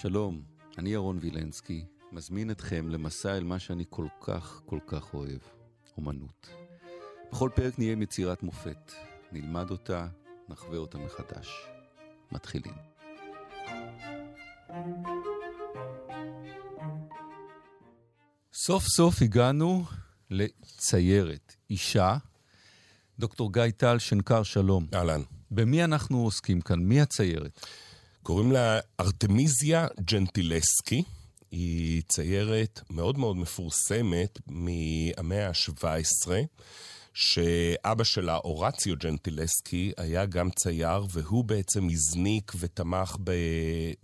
שלום, אני ירון וילנסקי, מזמין אתכם למסע אל מה שאני כל כך כל כך אוהב, אומנות. בכל פרק נהיה עם יצירת מופת, נלמד אותה, נחווה אותה מחדש. מתחילים. סוף סוף הגענו לציירת, אישה, דוקטור גיא טל, שנקר שלום. אהלן. במי אנחנו עוסקים כאן? מי הציירת? קוראים לה ארתמיזיה ג'נטילסקי. היא ציירת מאוד מאוד מפורסמת מהמאה ה-17, שאבא שלה, אורציו ג'נטילסקי, היה גם צייר, והוא בעצם הזניק ותמך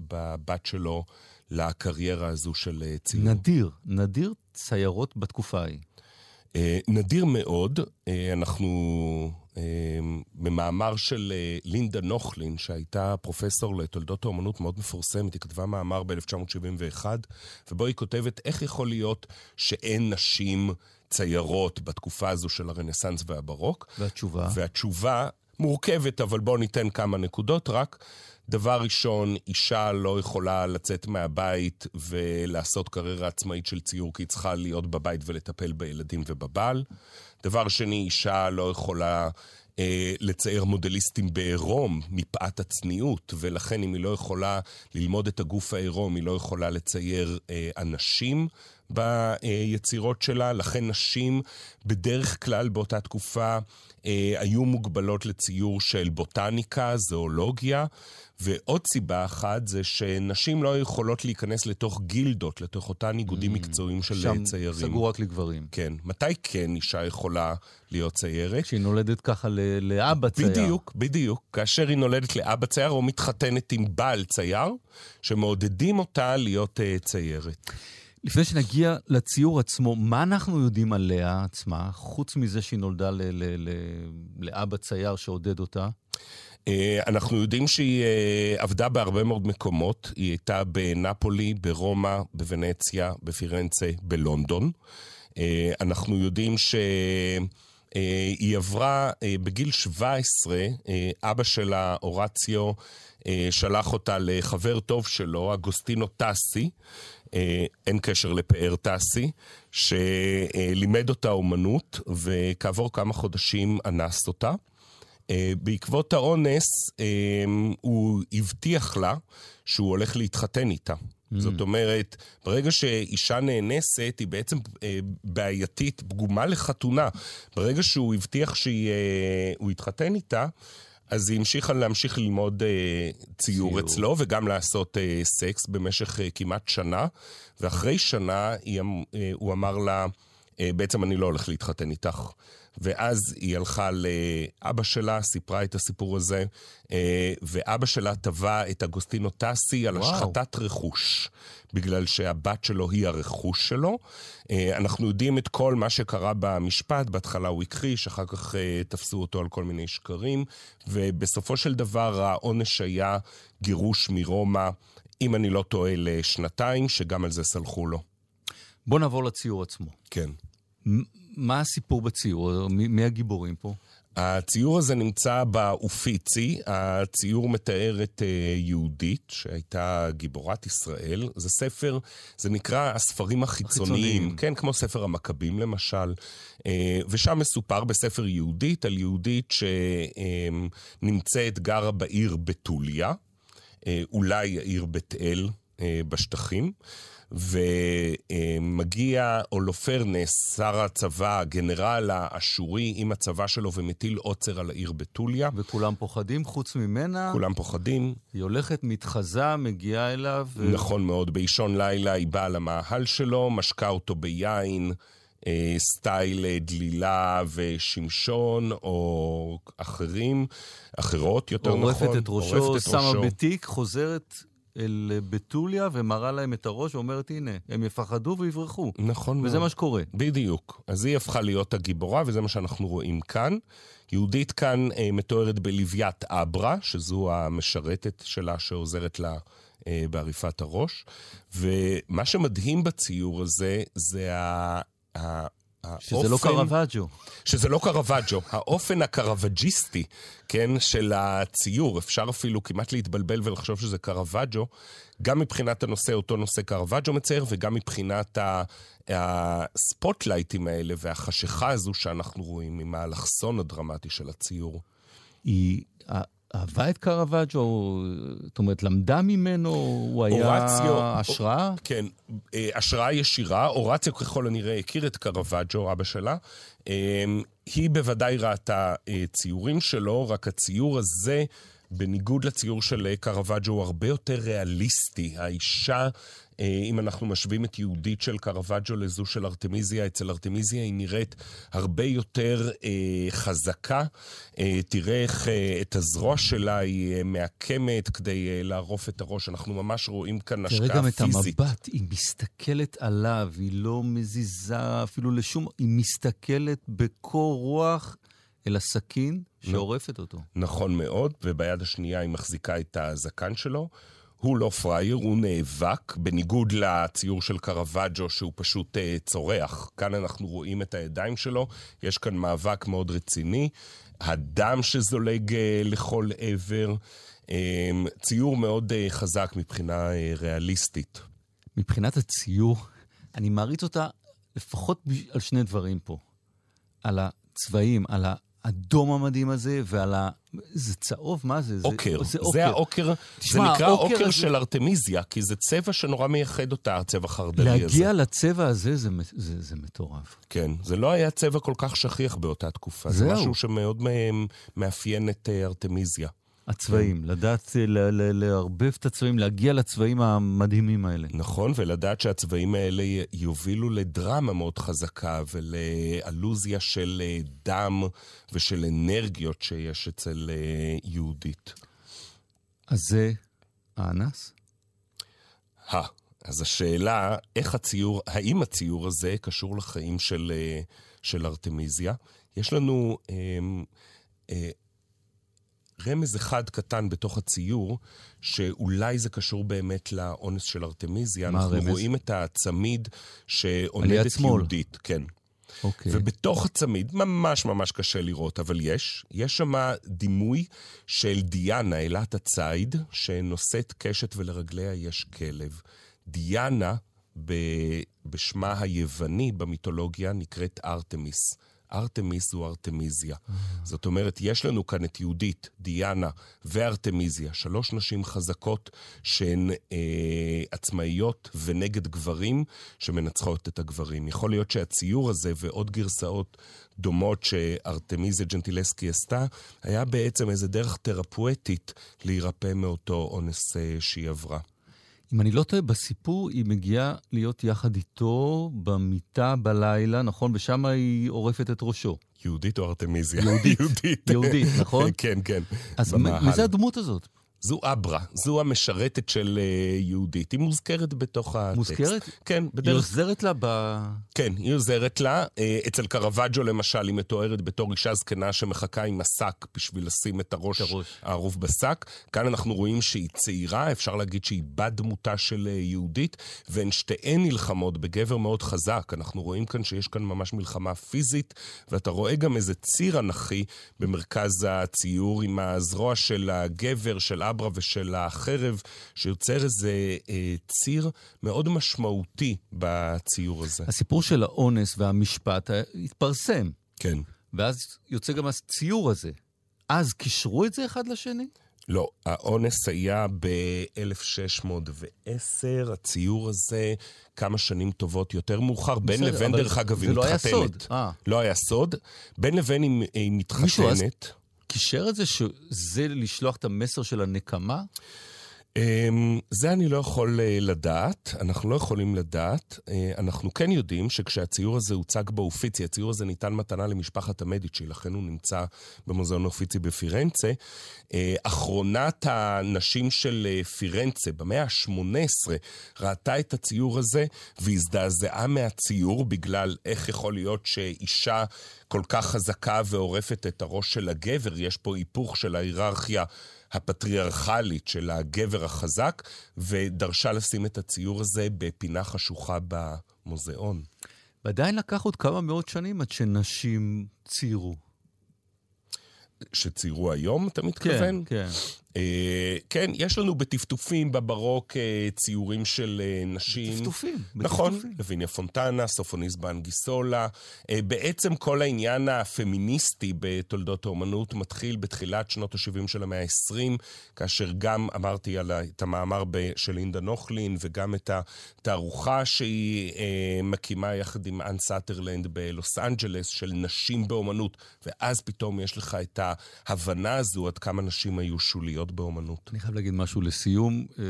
בבת שלו לקריירה הזו של ציור. נדיר, נדיר ציירות בתקופה ההיא. אה, נדיר מאוד, אה, אנחנו במאמר של אה, לינדה נוכלין, שהייתה פרופסור לתולדות האומנות מאוד מפורסמת, היא כתבה מאמר ב-1971, ובו היא כותבת איך יכול להיות שאין נשים ציירות בתקופה הזו של הרנסאנס והברוק. והתשובה? והתשובה מורכבת, אבל בואו ניתן כמה נקודות רק. דבר ראשון, אישה לא יכולה לצאת מהבית ולעשות קריירה עצמאית של ציור, כי היא צריכה להיות בבית ולטפל בילדים ובבעל. דבר שני, אישה לא יכולה אה, לצייר מודליסטים בעירום מפאת הצניעות, ולכן אם היא לא יכולה ללמוד את הגוף העירום, היא לא יכולה לצייר אה, אנשים. ביצירות שלה, לכן נשים בדרך כלל באותה תקופה אה, היו מוגבלות לציור של בוטניקה, זואולוגיה, ועוד סיבה אחת זה שנשים לא יכולות להיכנס לתוך גילדות, לתוך אותן איגודים mm, מקצועיים של שם ציירים. שם סגור רק לגברים. כן. מתי כן אישה יכולה להיות ציירת? כשהיא נולדת ככה ל- לאבא צייר. בדיוק, בדיוק. כאשר היא נולדת לאבא צייר או מתחתנת עם בעל צייר, שמעודדים אותה להיות uh, ציירת. לפני שנגיע לציור עצמו, מה אנחנו יודעים עליה עצמה, חוץ מזה שהיא נולדה ל- ל- ל- לאבא צייר שעודד אותה? אה, אנחנו יודעים שהיא אה, עבדה בהרבה מאוד מקומות. היא הייתה בנפולי, ברומא, בוונציה, בפירנצה, בלונדון. אה, אנחנו יודעים ש... היא עברה בגיל 17, אבא שלה, אורציו, שלח אותה לחבר טוב שלו, אגוסטינו טסי, אין קשר לפאר טסי, שלימד אותה אומנות, וכעבור כמה חודשים אנס אותה. אה, בעקבות האונס, אה, הוא הבטיח לה שהוא הולך להתחתן איתה. Mm. זאת אומרת, ברגע שאישה נאנסת, היא בעצם אה, בעייתית, פגומה לחתונה. ברגע שהוא הבטיח שהוא יתחתן איתה, אז היא המשיכה להמשיך ללמוד אה, ציור, ציור אצלו וגם לעשות אה, סקס במשך אה, כמעט שנה. ואחרי שנה היא, אה, הוא אמר לה, אה, בעצם אני לא הולך להתחתן איתך. ואז היא הלכה לאבא שלה, סיפרה את הסיפור הזה, אה, ואבא שלה תבע את אגוסטינו טסי על וואו. השחתת רכוש, בגלל שהבת שלו היא הרכוש שלו. אה, אנחנו יודעים את כל מה שקרה במשפט, בהתחלה הוא הכחיש, אחר כך אה, תפסו אותו על כל מיני שקרים, ובסופו של דבר העונש היה גירוש מרומא, אם אני לא טועה, לשנתיים, שגם על זה סלחו לו. בוא נעבור לציור עצמו. כן. מה הסיפור בציור? מי, מי הגיבורים פה? הציור הזה נמצא באופיצי, הציור מתאר את uh, יהודית, שהייתה גיבורת ישראל. זה ספר, זה נקרא הספרים החיצוניים, החיצוניים. כן, כמו ספר המכבים למשל. Uh, ושם מסופר בספר יהודית על יהודית שנמצאת, uh, גרה בעיר בתוליה, uh, אולי העיר בית אל בשטחים. ומגיע אולופרנס, שר הצבא, הגנרל האשורי, עם הצבא שלו ומטיל עוצר על העיר בתוליה. וכולם פוחדים חוץ ממנה? כולם פוחדים. היא הולכת, מתחזה, מגיעה אליו. ו... נכון מאוד, באישון לילה היא באה למאהל שלו, משקה אותו ביין. אה, סטייל אה, דלילה ושמשון, או אחרים, אחרות יותר נכון. עורפת את ראשו, שמה בתיק, חוזרת אל בתוליה ומראה להם את הראש ואומרת, הנה, הם יפחדו ויברחו. נכון מאוד. וזה מה שקורה. בדיוק. אז היא הפכה להיות הגיבורה, וזה מה שאנחנו רואים כאן. יהודית כאן אה, מתוארת בלוויית אברה, שזו המשרתת שלה שעוזרת לה אה, בעריפת הראש. ומה שמדהים בציור הזה, זה ה... ה שזה לא קרווג'ו. שזה לא קרווג'ו. האופן הקרווג'יסטי, כן, של הציור, אפשר אפילו כמעט להתבלבל ולחשוב שזה קרווג'ו, גם מבחינת הנושא, אותו נושא קרווג'ו מצייר, וגם מבחינת הספוטלייטים האלה והחשיכה הזו שאנחנו רואים עם האלכסון הדרמטי של הציור. היא אהבה את קרווג'ו, זאת אומרת, למדה ממנו, הוא היה אורציו, השראה? כן, אה, השראה ישירה. אורציו ככל הנראה הכיר את קרווג'ו, אבא שלה. אה, היא בוודאי ראתה אה, ציורים שלו, רק הציור הזה... בניגוד לציור של קרווג'ו, הוא הרבה יותר ריאליסטי. האישה אה, אם אנחנו משווים את יהודית של קרווג'ו לזו של ארתמיזיה, אצל ארתמיזיה היא נראית הרבה יותר אה, חזקה. אה, תראה איך את הזרוע שלה היא מעקמת כדי לערוף את הראש. אנחנו ממש רואים כאן השקעה פיזית. תראה גם את המבט, היא מסתכלת עליו, היא לא מזיזה אפילו לשום... היא מסתכלת בקור רוח. אל הסכין שעורפת אותו. נכון מאוד, וביד השנייה היא מחזיקה את הזקן שלו. הוא לא פראייר, הוא נאבק, בניגוד לציור של קרווג'ו שהוא פשוט uh, צורח. כאן אנחנו רואים את הידיים שלו, יש כאן מאבק מאוד רציני, הדם שזולג uh, לכל עבר, um, ציור מאוד uh, חזק מבחינה uh, ריאליסטית. מבחינת הציור, אני מעריץ אותה לפחות על שני דברים פה. על הצבעים, על האדום המדהים הזה, ועל ה... זה צהוב, מה זה? עוקר. זה, זה, זה העוקר, זה נקרא עוקר של זה... ארתמיזיה, כי זה צבע שנורא מייחד אותה, הצבע החרדלי הזה. להגיע לצבע הזה זה, זה, זה מטורף. כן, זה לא היה צבע כל כך שכיח באותה תקופה. זהו. זה משהו שמאוד מאפיין את אה, ארתמיזיה. הצבעים, כן. לדעת אה, לערבב את הצבעים, להגיע לצבעים המדהימים האלה. נכון, ולדעת שהצבעים האלה יובילו לדרמה מאוד חזקה ולאלוזיה של אה, דם ושל אנרגיות שיש אצל אה, יהודית. אז זה האנס? הא, אז השאלה, איך הציור, האם הציור הזה קשור לחיים של, של ארתמיזיה? יש לנו... אה, אה, רמז אחד קטן בתוך הציור, שאולי זה קשור באמת לאונס של ארתמיזיה. מה הרמז? אנחנו רואים את הצמיד שעונדת יהודית. כן. אוקיי. ובתוך הצמיד, ממש ממש קשה לראות, אבל יש, יש שם דימוי של דיאנה, אלת הציד, שנושאת קשת ולרגליה יש כלב. דיאנה, ב, בשמה היווני במיתולוגיה, נקראת ארתמיס. ארתמיס הוא ארתמיזיה. זאת אומרת, יש לנו כאן את יהודית, דיאנה וארתמיזיה, שלוש נשים חזקות שהן אה, עצמאיות ונגד גברים שמנצחות את הגברים. יכול להיות שהציור הזה ועוד גרסאות דומות שארתמיזיה ג'נטילסקי עשתה, היה בעצם איזה דרך תרפואטית להירפא מאותו אונס אה, שהיא עברה. אם אני לא טועה, בסיפור היא מגיעה להיות יחד איתו במיטה בלילה, נכון? ושם היא עורפת את ראשו. יהודית או ארתמיזיה? יהודית. יהודית. נכון? כן, כן. אז מי זה הדמות הזאת? זו אברה, זו המשרתת של uh, יהודית. היא מוזכרת בתוך הטקסט. מוזכרת? כן, בדרך... היא עוזרת לה ב... כן, היא עוזרת לה. Uh, אצל קרווג'ו למשל, היא מתוארת בתור אישה זקנה שמחכה עם השק בשביל לשים את הראש, הראש. הערוף בשק. כאן אנחנו רואים שהיא צעירה, אפשר להגיד שהיא בת דמותה של uh, יהודית, והן שתיהן נלחמות בגבר מאוד חזק. אנחנו רואים כאן שיש כאן ממש מלחמה פיזית, ואתה רואה גם איזה ציר אנכי במרכז הציור עם הזרוע של הגבר, של אברה. הסברה ושל החרב, שיוצר איזה אה, ציר מאוד משמעותי בציור הזה. הסיפור של האונס והמשפט התפרסם. כן. ואז יוצא גם הציור הזה. אז קישרו את זה אחד לשני? לא, האונס היה ב-1610, הציור הזה כמה שנים טובות יותר מאוחר. בין לבין, דרך אגב, היא מתחתנת. זה לא היה סוד. אה. לא היה סוד. בין לבין היא מתחתנת. מישהו אז קישר את זה שזה לשלוח את המסר של הנקמה? אמ, זה אני לא יכול אה, לדעת, אנחנו לא יכולים לדעת. אה, אנחנו כן יודעים שכשהציור הזה הוצג באופיצי, הציור הזה ניתן מתנה למשפחת המדיצ'י, לכן הוא נמצא במוזיאון האופיצי בפירנצה. אה, אחרונת הנשים של פירנצה במאה ה-18 ראתה את הציור הזה והזדעזעה מהציור בגלל איך יכול להיות שאישה כל כך חזקה ועורפת את הראש של הגבר, יש פה היפוך של ההיררכיה. הפטריארכלית של הגבר החזק, ודרשה לשים את הציור הזה בפינה חשוכה במוזיאון. ועדיין לקח עוד כמה מאות שנים עד שנשים ציירו. שציירו היום, אתה מתכוון? כן, כן. אה, כן, יש לנו בטפטופים בברוק אה, ציורים של אה, נשים. טפטופים. נכון, בטפטופים. לויניה פונטנה, סופוניס באנגיסולה. בעצם כל העניין הפמיניסטי בתולדות האומנות מתחיל בתחילת שנות ה-70 של המאה ה-20, כאשר גם אמרתי על את המאמר של לינדה נוכלין, וגם את התערוכה שהיא מקימה יחד עם אן סאטרלנד בלוס אנג'לס, של נשים באומנות, ואז פתאום יש לך את ההבנה הזו עד כמה נשים היו שוליות באומנות. אני חייב להגיד משהו לסיום. אה,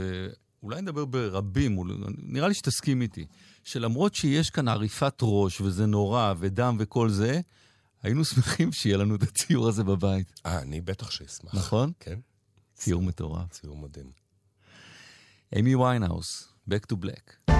אולי נדבר ברבים, נראה לי שתסכים איתי, שלמרות שיש כאן עריפת ראש, וזה נורא, ודם וכל זה, היינו שמחים שיהיה לנו את הציור הזה בבית, אה, אני בטח שאשמח. נכון? כן, ציור מטורף. ציור מדהים. אמי ויינהאוס, Back to Black.